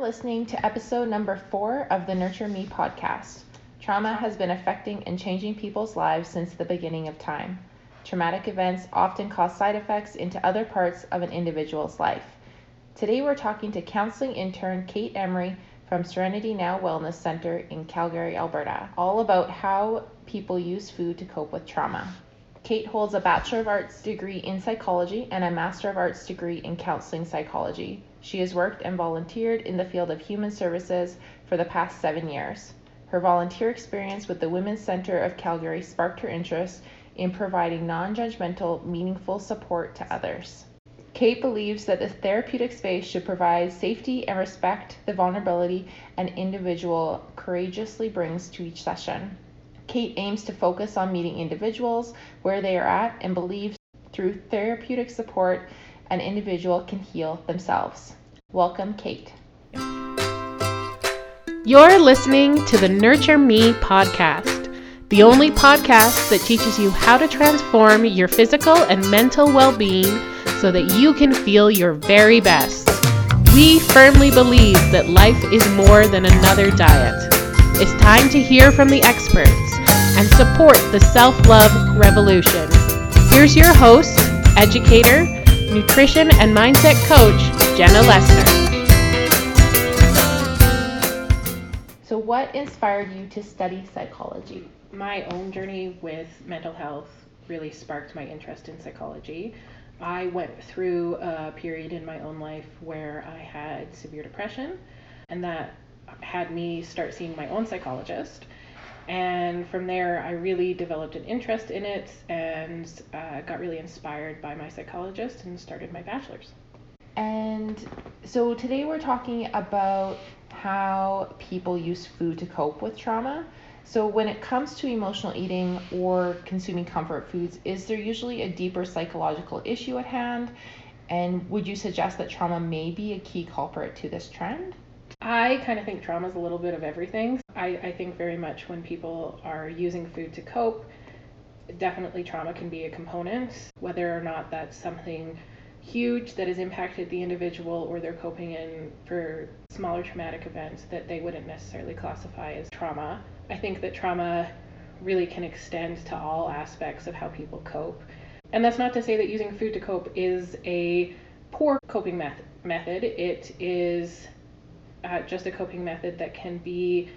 listening to episode number four of the Nurture Me podcast. Trauma has been affecting and changing people's lives since the beginning of time. Traumatic events often cause side effects into other parts of an individual's life. Today we're talking to counseling intern Kate Emery from Serenity Now Wellness Center in Calgary, Alberta, all about how people use food to cope with trauma. Kate holds a Bachelor of Arts degree in psychology and a Master of Arts degree in counseling psychology. She has worked and volunteered in the field of human services for the past seven years. Her volunteer experience with the Women's Centre of Calgary sparked her interest in providing non judgmental, meaningful support to others. Kate believes that the therapeutic space should provide safety and respect the vulnerability an individual courageously brings to each session. Kate aims to focus on meeting individuals where they are at and believes through therapeutic support, an individual can heal themselves. Welcome, Kate. You're listening to the Nurture Me podcast, the only podcast that teaches you how to transform your physical and mental well being so that you can feel your very best. We firmly believe that life is more than another diet. It's time to hear from the experts and support the self love revolution. Here's your host, educator, nutrition and mindset coach, Jenna Lester. So, what inspired you to study psychology? My own journey with mental health really sparked my interest in psychology. I went through a period in my own life where I had severe depression, and that had me start seeing my own psychologist. And from there, I really developed an interest in it and uh, got really inspired by my psychologist and started my bachelor's. And so today we're talking about how people use food to cope with trauma. So, when it comes to emotional eating or consuming comfort foods, is there usually a deeper psychological issue at hand? And would you suggest that trauma may be a key culprit to this trend? I kind of think trauma is a little bit of everything. I, I think very much when people are using food to cope, definitely trauma can be a component, whether or not that's something huge that has impacted the individual or they're coping in for smaller traumatic events that they wouldn't necessarily classify as trauma. I think that trauma really can extend to all aspects of how people cope. And that's not to say that using food to cope is a poor coping method. Method. It is uh, just a coping method that can be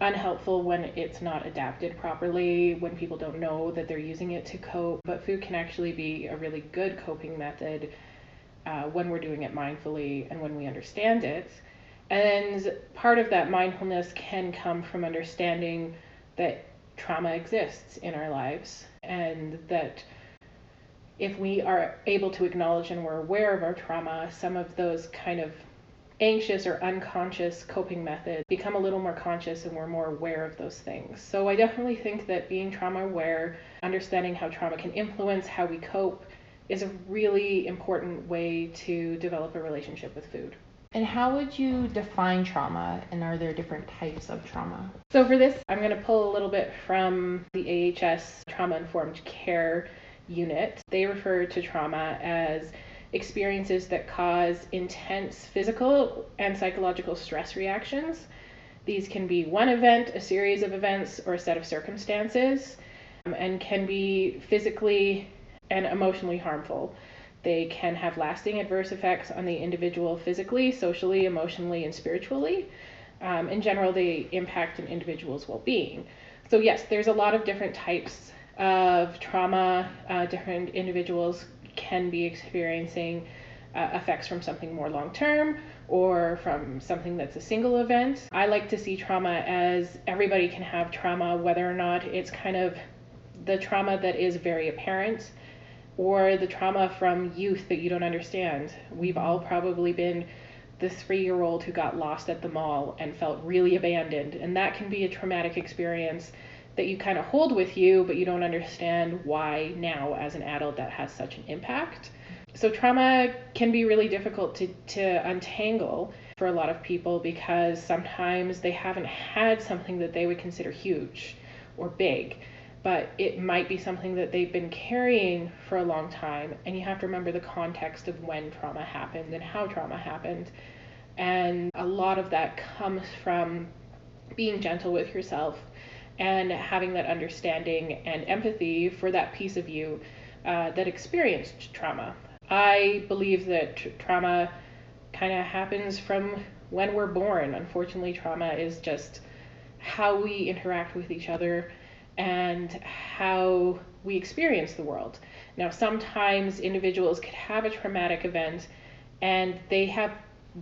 unhelpful when it's not adapted properly, when people don't know that they're using it to cope. But food can actually be a really good coping method uh, when we're doing it mindfully and when we understand it. And part of that mindfulness can come from understanding that trauma exists in our lives and that if we are able to acknowledge and we're aware of our trauma, some of those kind of anxious or unconscious coping method become a little more conscious and we're more aware of those things. So I definitely think that being trauma aware, understanding how trauma can influence how we cope, is a really important way to develop a relationship with food. And how would you define trauma, and are there different types of trauma? So, for this, I'm going to pull a little bit from the AHS Trauma Informed Care Unit. They refer to trauma as experiences that cause intense physical and psychological stress reactions. These can be one event, a series of events, or a set of circumstances, um, and can be physically and emotionally harmful. They can have lasting adverse effects on the individual physically, socially, emotionally, and spiritually. Um, in general, they impact an individual's well being. So, yes, there's a lot of different types of trauma. Uh, different individuals can be experiencing uh, effects from something more long term or from something that's a single event. I like to see trauma as everybody can have trauma, whether or not it's kind of the trauma that is very apparent or the trauma from youth that you don't understand. We've all probably been the three year old who got lost at the mall and felt really abandoned, and that can be a traumatic experience that you kind of hold with you, but you don't understand why now, as an adult, that has such an impact. So, trauma can be really difficult to, to untangle for a lot of people because sometimes they haven't had something that they would consider huge or big, but it might be something that they've been carrying for a long time. And you have to remember the context of when trauma happened and how trauma happened. And a lot of that comes from being gentle with yourself and having that understanding and empathy for that piece of you uh, that experienced trauma. I believe that tr- trauma kind of happens from when we're born. Unfortunately, trauma is just how we interact with each other and how we experience the world. Now, sometimes individuals could have a traumatic event and they have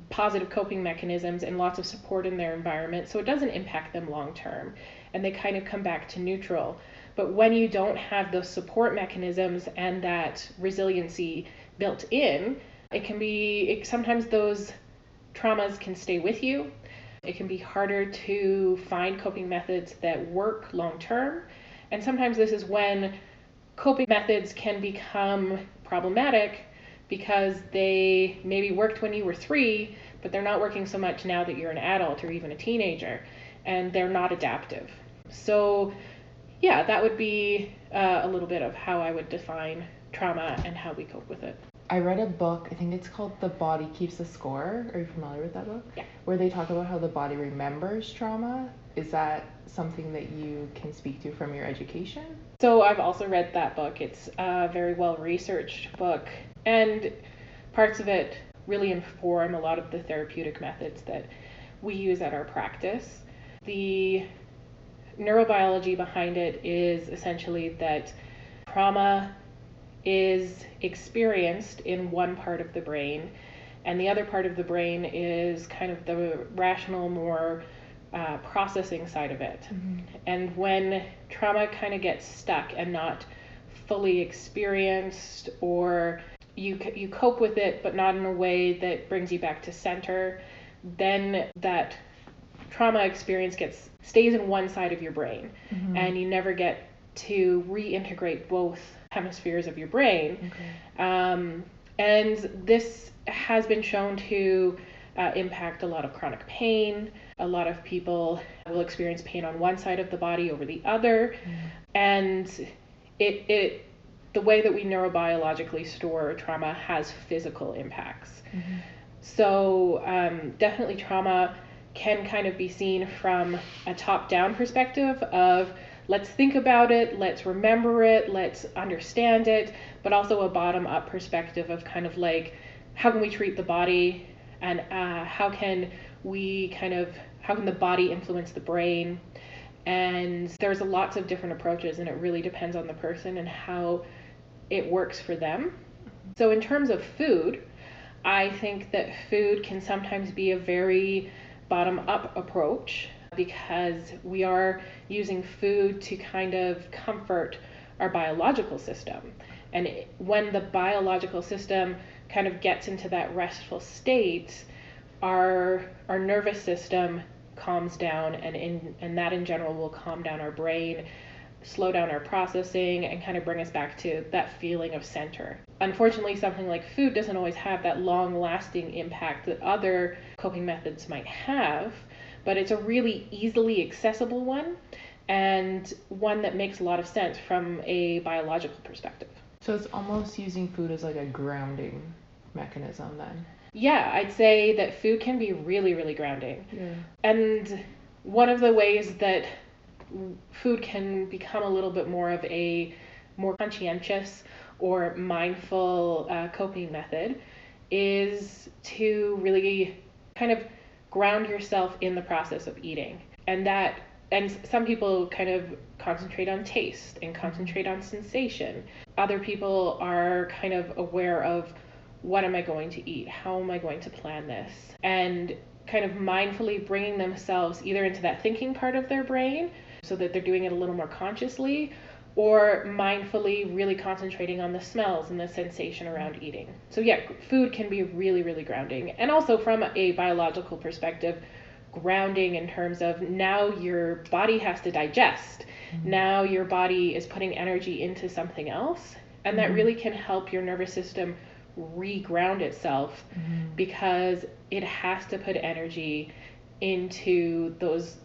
positive coping mechanisms and lots of support in their environment, so it doesn't impact them long term and they kind of come back to neutral. But when you don't have those support mechanisms and that resiliency built in, it can be it, sometimes those traumas can stay with you. It can be harder to find coping methods that work long term. And sometimes this is when coping methods can become problematic because they maybe worked when you were three, but they're not working so much now that you're an adult or even a teenager, and they're not adaptive. So, yeah, that would be uh, a little bit of how I would define trauma and how we cope with it. I read a book, I think it's called The Body Keeps the Score. Are you familiar with that book? Yeah. Where they talk about how the body remembers trauma. Is that something that you can speak to from your education? So I've also read that book. It's a very well researched book, and parts of it really inform a lot of the therapeutic methods that we use at our practice. The neurobiology behind it is essentially that trauma is experienced in one part of the brain, and the other part of the brain is kind of the rational, more uh, processing side of it. Mm-hmm. And when trauma kind of gets stuck and not fully experienced, or you you cope with it, but not in a way that brings you back to center, then that trauma experience gets stays in one side of your brain, mm-hmm. and you never get to reintegrate both hemispheres of your brain. Okay. Um, and this has been shown to uh, impact a lot of chronic pain. A lot of people will experience pain on one side of the body over the other, mm. and it it the way that we neurobiologically store trauma has physical impacts. Mm-hmm. So um, definitely trauma can kind of be seen from a top-down perspective of let's think about it, let's remember it, let's understand it, but also a bottom-up perspective of kind of like how can we treat the body? And uh, how can we kind of how can the body influence the brain? And there's lots of different approaches and it really depends on the person and how it works for them. So in terms of food i think that food can sometimes be a very bottom up approach because we are using food to kind of comfort our biological system and when the biological system kind of gets into that restful state, our our nervous system calms down and in and that in general will calm down our brain slow down our processing and kind of bring us back to that feeling of center. Unfortunately, something like food doesn't always have that long lasting impact that other coping methods might have, but it's a really easily accessible one and one that makes a lot of sense from a biological perspective. So it's almost using food as like a grounding mechanism then. Yeah, I'd say that food can be really, really grounding. Yeah. And one of the ways that food can become a little bit more of a more conscientious or mindful uh, coping method is to really kind of ground yourself in the process of eating. And that and some people kind of concentrate on taste and concentrate on sensation. Other people are kind of aware of what am I going to eat? How am I going to plan this? And kind of mindfully bringing themselves either into that thinking part of their brain so that they're doing it a little more consciously or mindfully really concentrating on the smells and the sensation around eating. So, yeah, food can be really, really grounding. And also, from a biological perspective, grounding in terms of now your body has to digest. Mm-hmm. Now your body is putting energy into something else. And that mm-hmm. really can help your nervous system reground itself mm-hmm. because it has to put energy into those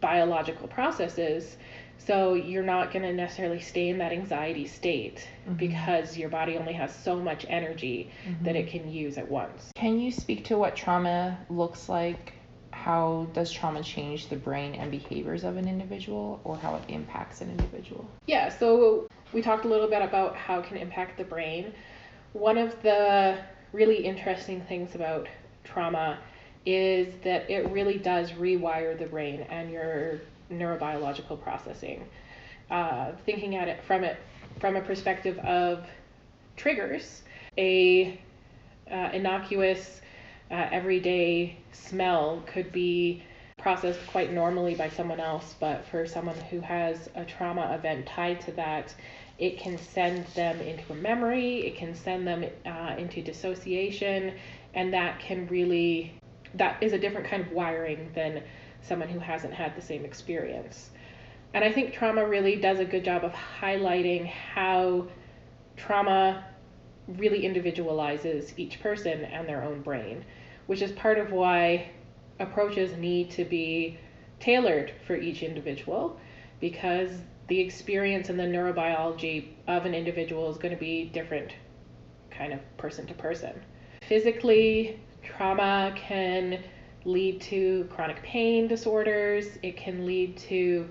biological processes. So you're not going to necessarily stay in that anxiety state Mhm. because your body only has so much energy that Mhm. it can use at once. Can you speak to what trauma looks like? How does trauma change the brain and behaviors of an individual or how it impacts an individual? Yeah, so we talked a little bit about how it can impact the brain. One of the really interesting things about trauma is that it really does rewire the brain and your neurobiological processing. Uh, thinking at it from it from a perspective of triggers, a uh, innocuous, uh, everyday smell could be processed quite normally by someone else, but for someone who has a trauma event tied to that, it can send them into a memory, it can send them uh, into dissociation, and that can really, that is a different kind of wiring than someone who hasn't had the same experience. And I think trauma really does a good job of highlighting how trauma really individualizes each person and their own brain, which is part of why approaches need to be tailored for each individual because the experience and the neurobiology of an individual is going to be different kind of person to person. Physically, trauma can lead to chronic pain disorders, it can lead to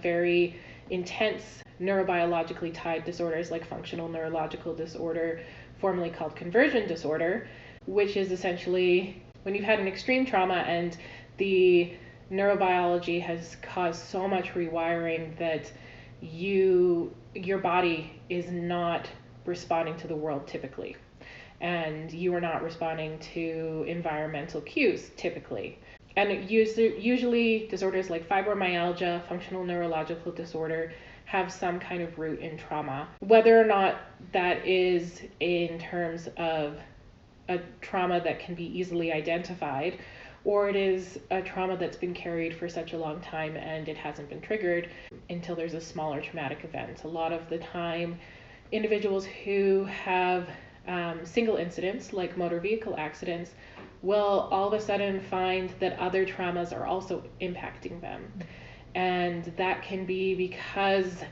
very intense neurobiologically tied disorders like functional neurological disorder, formerly called conversion disorder, which is essentially when you've had an extreme trauma and the neurobiology has caused so much rewiring that you your body is not responding to the world typically and you are not responding to environmental cues typically and usually disorders like fibromyalgia functional neurological disorder have some kind of root in trauma whether or not that is in terms of a trauma that can be easily identified or it is a trauma that's been carried for such a long time and it hasn't been triggered until there's a smaller traumatic event. A lot of the time, individuals who have um, single incidents, like motor vehicle accidents, will all of a sudden find that other traumas are also impacting them. And that can be because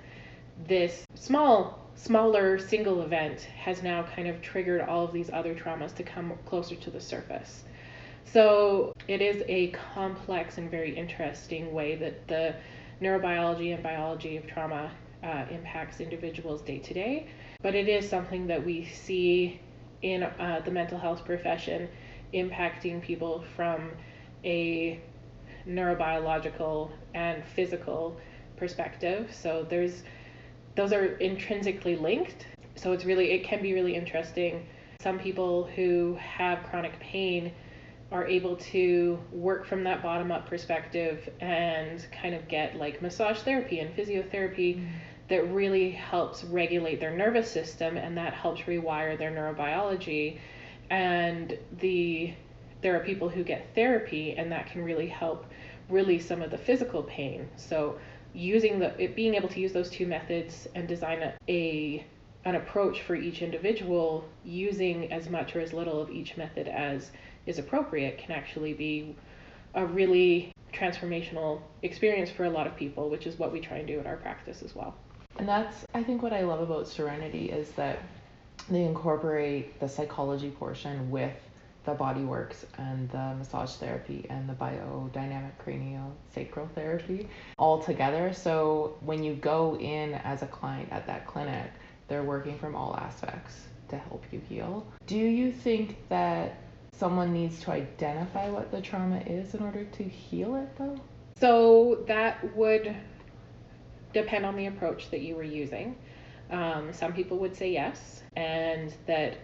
this small, smaller single event has now kind of triggered all of these other traumas to come closer to the surface. So it is a complex and very interesting way that the neurobiology and biology of trauma uh, impacts individuals day to day. But it is something that we see in uh, the mental health profession impacting people from a neurobiological and physical perspective. So there's those are intrinsically linked. So it's really it can be really interesting. Some people who have chronic pain are able to work from that bottom up perspective and kind of get like massage therapy and physiotherapy mm. That really helps regulate their nervous system and that helps rewire their neurobiology and the there are people who get therapy and that can really help release some of the physical pain so using the it being able to use those two methods and design a, a an approach for each individual using as much or as little of each method as is appropriate can actually be a really transformational experience for a lot of people, which is what we try and do in our practice as well. And that's, I think, what I love about Serenity is that they incorporate the psychology portion with the body works and the massage therapy and the biodynamic cranial sacral therapy all together. So when you go in as a client at that clinic, they're working from all aspects to help you heal. Do you think that someone needs to identify what the trauma is in order to heal it though? So that would depend on the approach that you were using. Um, some people would say yes, and that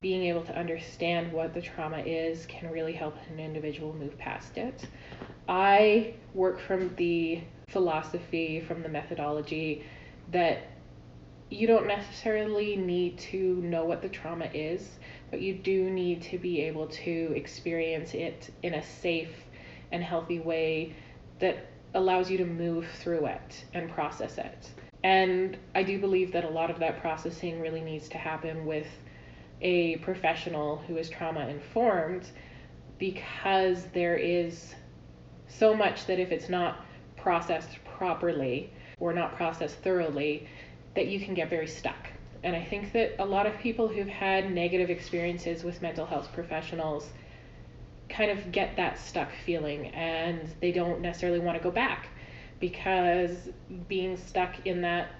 being able to understand what the trauma is can really help an individual move past it. I work from the philosophy, from the methodology that you don't necessarily need to know what the trauma is but you do need to be able to experience it in a safe and healthy way that allows you to move through it and process it. And I do believe that a lot of that processing really needs to happen with a professional who is trauma informed because there is so much that if it's not processed properly or not processed thoroughly, that you can get very stuck. And I think that a lot of people who've had negative experiences with mental health professionals kind of get that stuck feeling and they don't necessarily want to go back because being stuck in that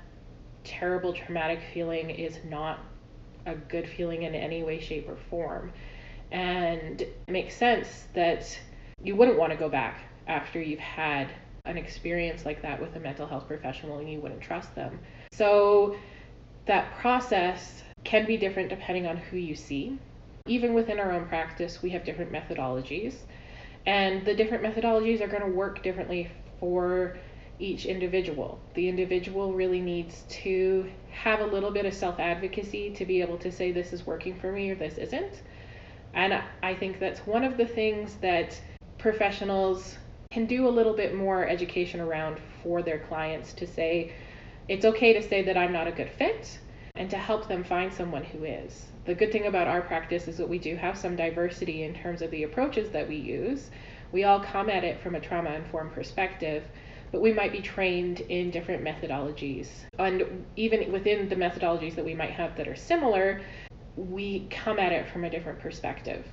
terrible traumatic feeling is not a good feeling in any way, shape, or form. And it makes sense that you wouldn't want to go back after you've had an experience like that with a mental health professional and you wouldn't trust them. So that process can be different depending on who you see. Even within our own practice, we have different methodologies, and the different methodologies are going to work differently for each individual. The individual really needs to have a little bit of self advocacy to be able to say, this is working for me or this isn't. And I think that's one of the things that professionals can do a little bit more education around for their clients to say, it's okay to say that I'm not a good fit and to help them find someone who is. The good thing about our practice is that we do have some diversity in terms of the approaches that we use. We all come at it from a trauma informed perspective, but we might be trained in different methodologies. And even within the methodologies that we might have that are similar, we come at it from a different perspective.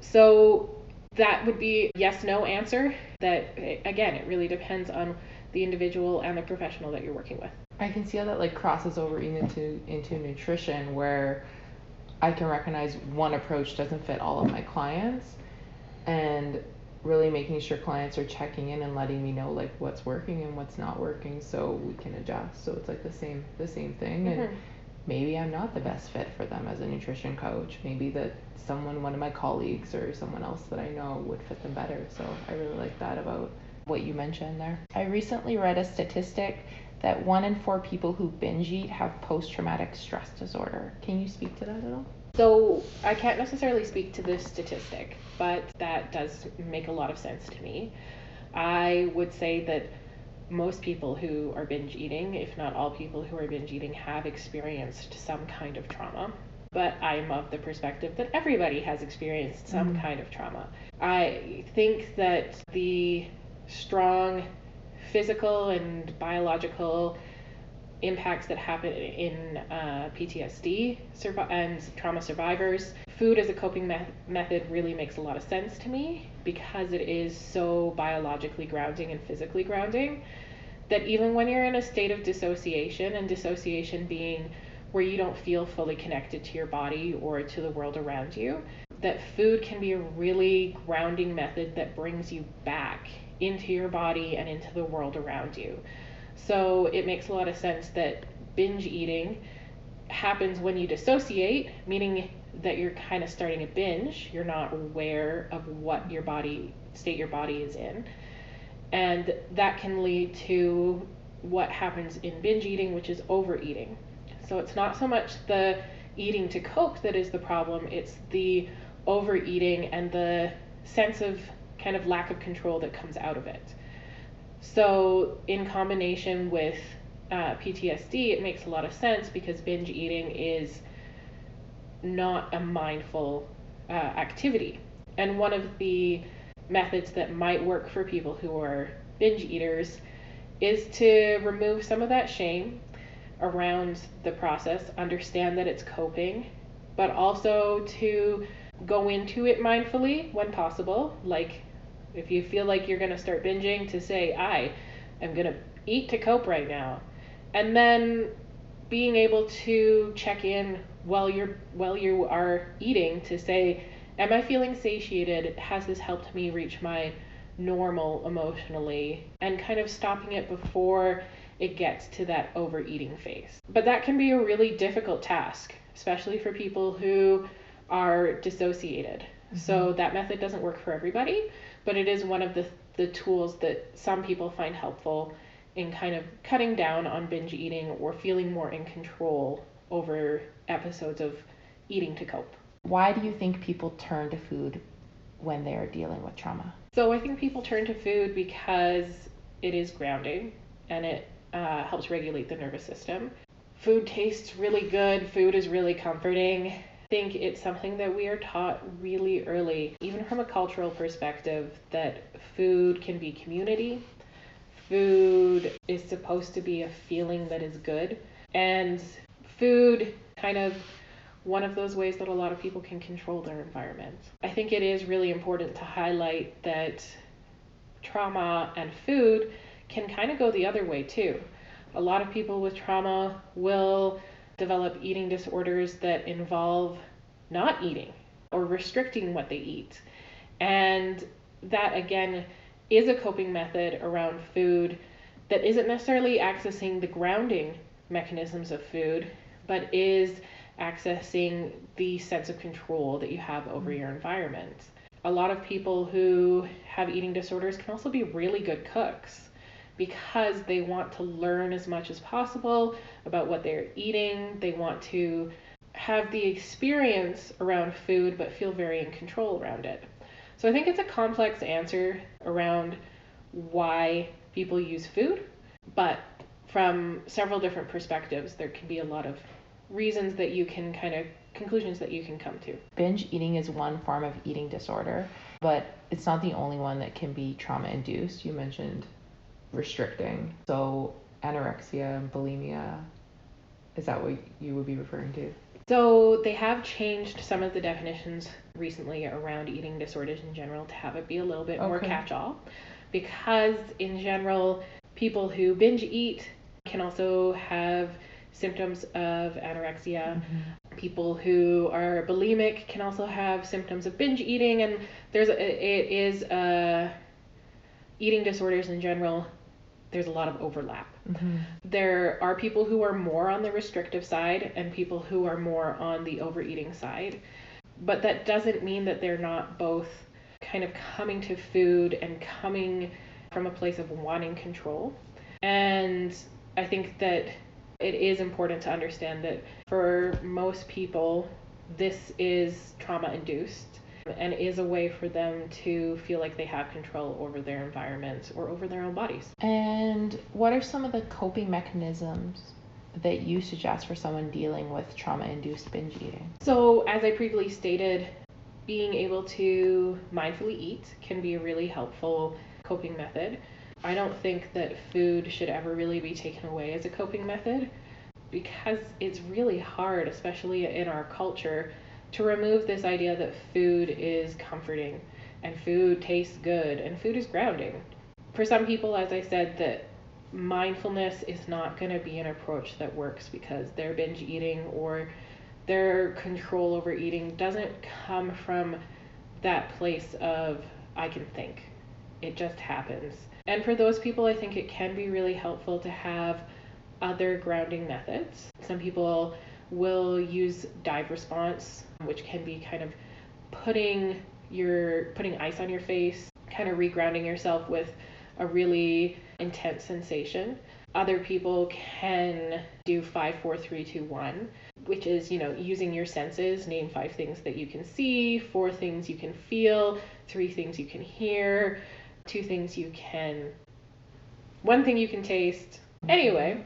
So that would be yes no answer that again it really depends on the individual and the professional that you're working with i can see how that like crosses over even into into nutrition where i can recognize one approach doesn't fit all of my clients and really making sure clients are checking in and letting me know like what's working and what's not working so we can adjust. So it's like the same the same thing mm-hmm. and maybe i'm not the best fit for them as a nutrition coach. Maybe that someone one of my colleagues or someone else that i know would fit them better. So i really like that about what you mentioned there. I recently read a statistic that one in four people who binge eat have post-traumatic stress disorder can you speak to that at all so I can't necessarily speak to this statistic, but that does make a lot of sense to me. I would say that most people who are binge eating, if not all people who are binge eating, have experienced some kind of trauma. But I'm of the perspective that everybody has experienced some mm-hmm. kind of trauma. I think that the strong physical and biological impacts that happen in uh, PTSD and trauma survivors. Food as a coping me- method really makes a lot of sense to me because it is so biologically grounding and physically grounding that even when you're in a state of dissociation, and dissociation being where you don't feel fully connected to your body or to the world around you, that food can be a really grounding method that brings you back into your body and into the world around you. So it makes a lot of sense that binge eating happens when you dissociate, meaning that you're kind of starting a binge. You're not aware of what your body state your body is in. And that can lead to what happens in binge eating, which is overeating. So it's not so much the eating to cope that is the problem, it's the overeating and the sense of kind of lack of control that comes out of it. So, in combination with uh, PTSD, it makes a lot of sense because binge eating is not a mindful uh, activity. And one of the methods that might work for people who are binge eaters is to remove some of that shame around the process, understand that it's coping, but also to go into it mindfully when possible, like if you feel like you're going to start binging, to say, I am going to eat to cope right now. And then being able to check in while you're while you are eating to say, am I feeling satiated? Has this helped me reach my normal emotionally? And kind of stopping it before it gets to that overeating phase. But that can be a really difficult task, especially for people who are dissociated. Mm-hmm. So that method doesn't work for everybody but it is one of the, the tools that some people find helpful in kind of cutting down on binge eating or feeling more in control over episodes of eating to cope. Why do you think people turn to food when they are dealing with trauma? So I think people turn to food because it is grounding and it uh, helps regulate the nervous system. Food tastes really good, food is really comforting, think it's something that we are taught really early, even from a cultural perspective, that food can be community, food is supposed to be a feeling that is good. And food kind of one of those ways that a lot of people can control their environment. I think it is really important to highlight that trauma and food can kind of go the other way too. A lot of people with trauma will develop eating disorders that involve not eating or restricting what they eat. And that again is a coping method around food that isn't necessarily accessing the grounding mechanisms of food, but is accessing the sense of control that you have over your environment. A lot of people who have eating disorders can also be really good cooks because they want to learn as much as possible about what they're eating. They want to have the experience around food but feel very in control around it. So I think it's a complex answer around why people use food, but from several different perspectives, there can be a lot of reasons that you can kind of conclusions that you can come to. Binge eating is one form of eating disorder, but it's not the only one that can be trauma induced. You mentioned restricting. So anorexia and bulimia, is that what you would be referring to? So they have changed some of the definitions recently around eating disorders in general to have it be a little bit more catch all because in general people who binge eat can also have symptoms of anorexia. People who are bulimic can also have symptoms of binge eating and there's a, it is uh, eating disorders in general there's a lot of overlap. Mm-hmm. There are people who are more on the restrictive side and people who are more on the overeating side. But that doesn't mean that they're not both kind of coming to food and coming from a place of wanting control. And I think that it is important to understand that for most people, this is trauma induced and is a way for them to feel like they have control over their environment or over their own bodies. And what are some of the coping mechanisms that you suggest for someone dealing with trauma induced binge eating? So, as I previously stated, being able to mindfully eat can be a really helpful coping method. I don't think that food should ever really be taken away as a coping method because it's really hard, especially in our culture, to remove this idea that food is comforting and food tastes good and food is grounding. For some people, as I said, that mindfulness is not going to be an approach that works because they're binge eating or their control over eating doesn't come from that place of I can think. It just happens. And for those people, I think it can be really helpful to have other grounding methods. Some people will use dive response, which can be kind of putting your putting ice on your face, kind of regrounding yourself with a really intense sensation. Other people can do five, four, three, two, one, which is, you know, using your senses, name five things that you can see, four things you can feel, three things you can hear, two things you can, one thing you can taste. Anyway,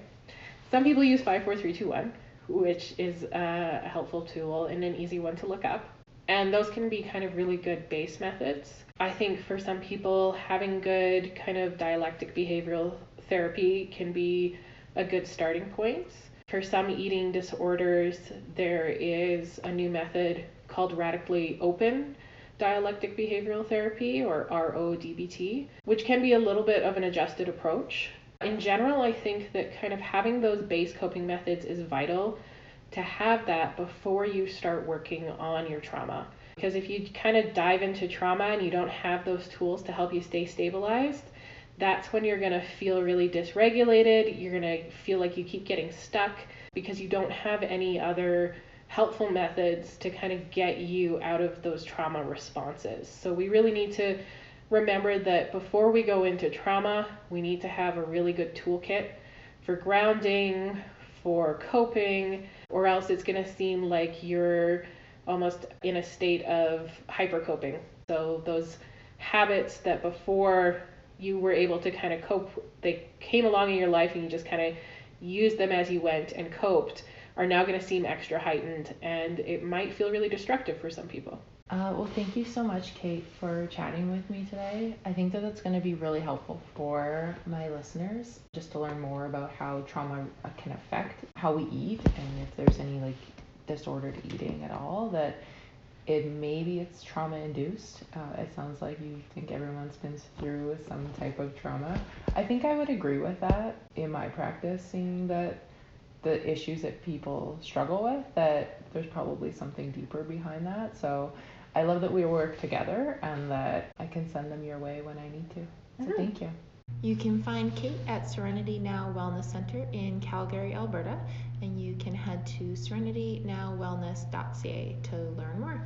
some people use five, four, three, two, one, which is a helpful tool and an easy one to look up. And those can be kind of really good base methods. I think for some people, having good kind of dialectic behavioral therapy can be a good starting point. For some eating disorders, there is a new method called radically open dialectic behavioral therapy or RODBT, which can be a little bit of an adjusted approach. In general, I think that kind of having those base coping methods is vital to have that before you start working on your trauma. Because if you kind of dive into trauma and you don't have those tools to help you stay stabilized, that's when you're going to feel really dysregulated. You're going to feel like you keep getting stuck because you don't have any other helpful methods to kind of get you out of those trauma responses. So we really need to remember that before we go into trauma, we need to have a really good toolkit for grounding, for coping, or else it's going to seem like you're almost in a state of hypercoping. So those habits that before you were able to kind of cope, they came along in your life and you just kind of used them as you went and coped, are now going to seem extra heightened and it might feel really destructive for some people. Uh, well, thank you so much, Kate, for chatting with me today. I think that that's going to be really helpful for my listeners just to learn more about how trauma uh, can affect how we eat and if there's any like disordered eating at all that it maybe it's trauma induced. Uh, it sounds like you think everyone's been through some type of trauma. I think I would agree with that in my practice, seeing that the issues that people struggle with, that there's probably something deeper behind that. So I love that we work together and that I can send them your way when I need to. So mm-hmm. thank you. You can find Kate at Serenity Now Wellness Center in Calgary, Alberta, and you can head to serenitynowwellness.ca to learn more.